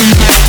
Yeah.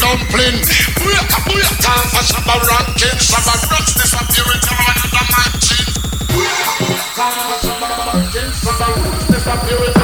dumpling. Break up, break time for Shabba gonna Rocks disappearing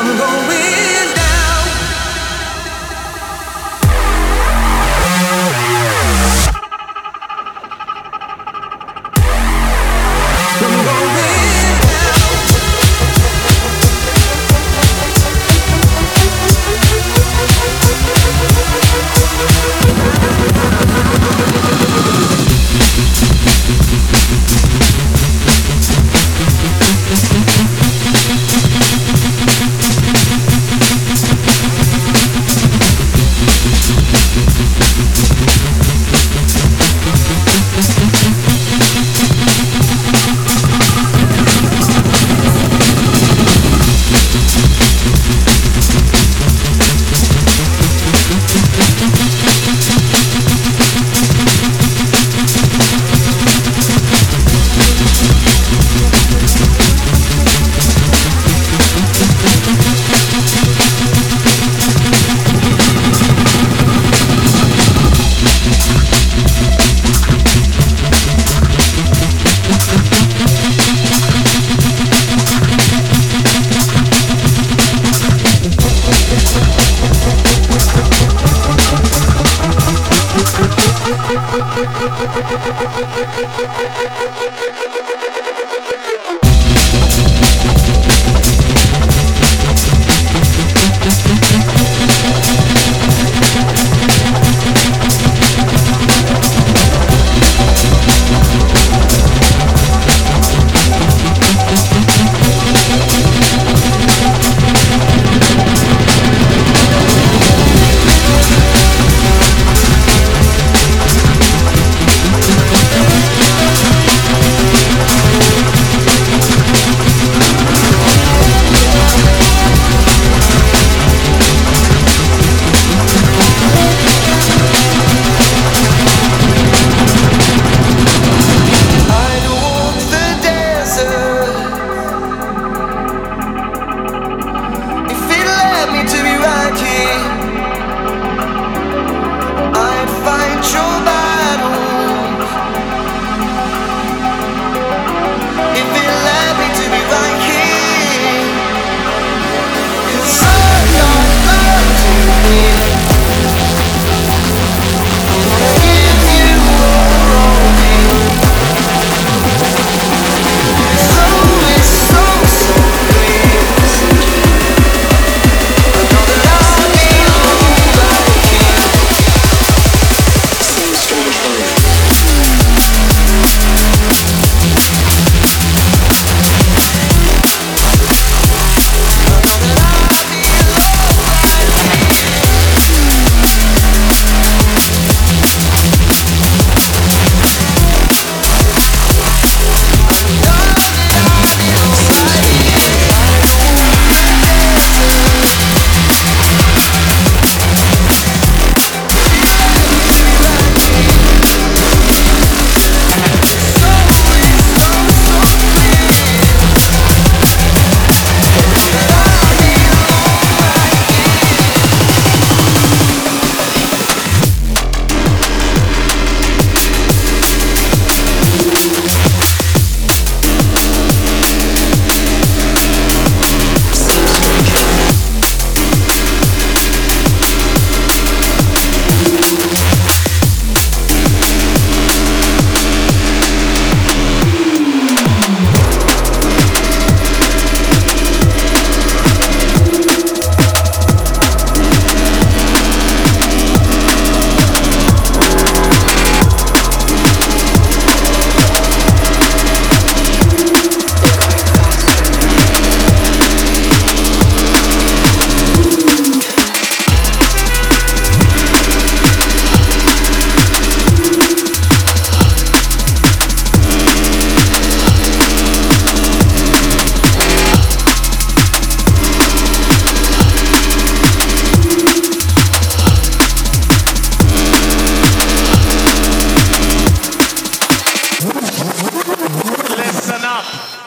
Thank you.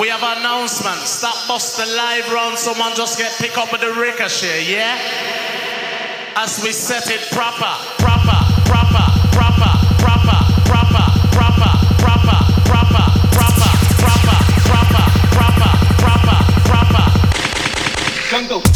We have announcements. Stop Buster live round. Someone just get picked up with the ricochet, yeah? As we set it proper, proper, proper, proper, proper, proper, proper, proper, proper, proper, proper, proper, proper, proper, proper. Jungle.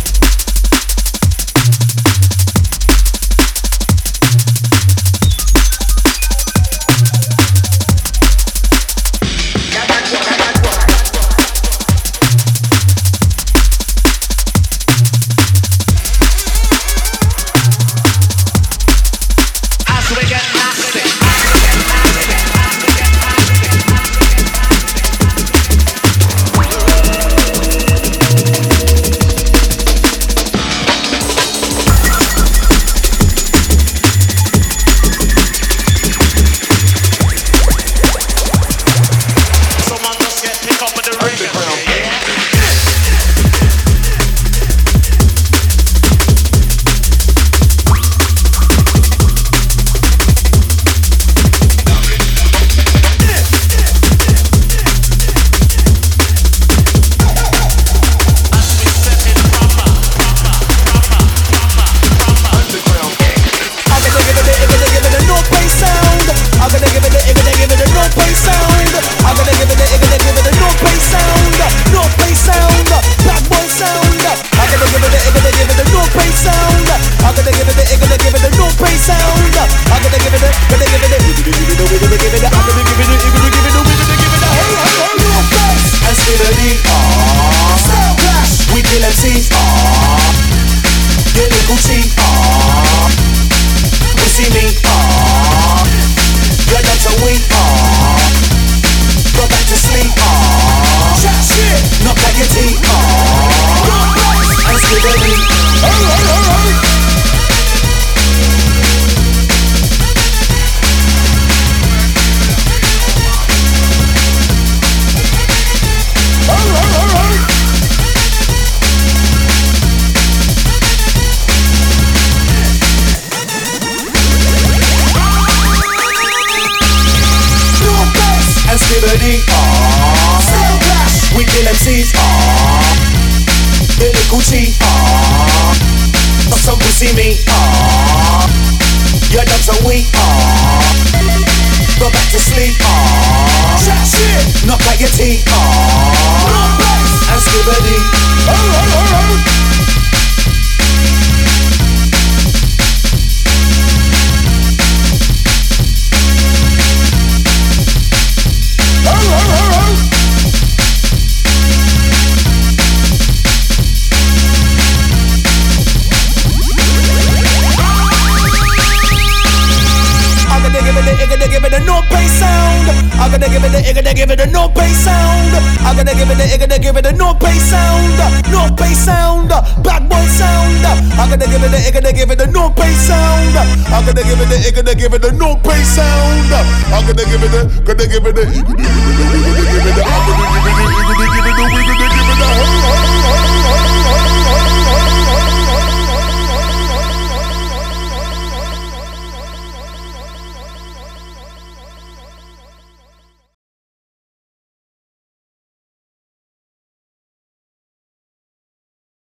could they give it the, could they give it the, could they give it the, could they give it the,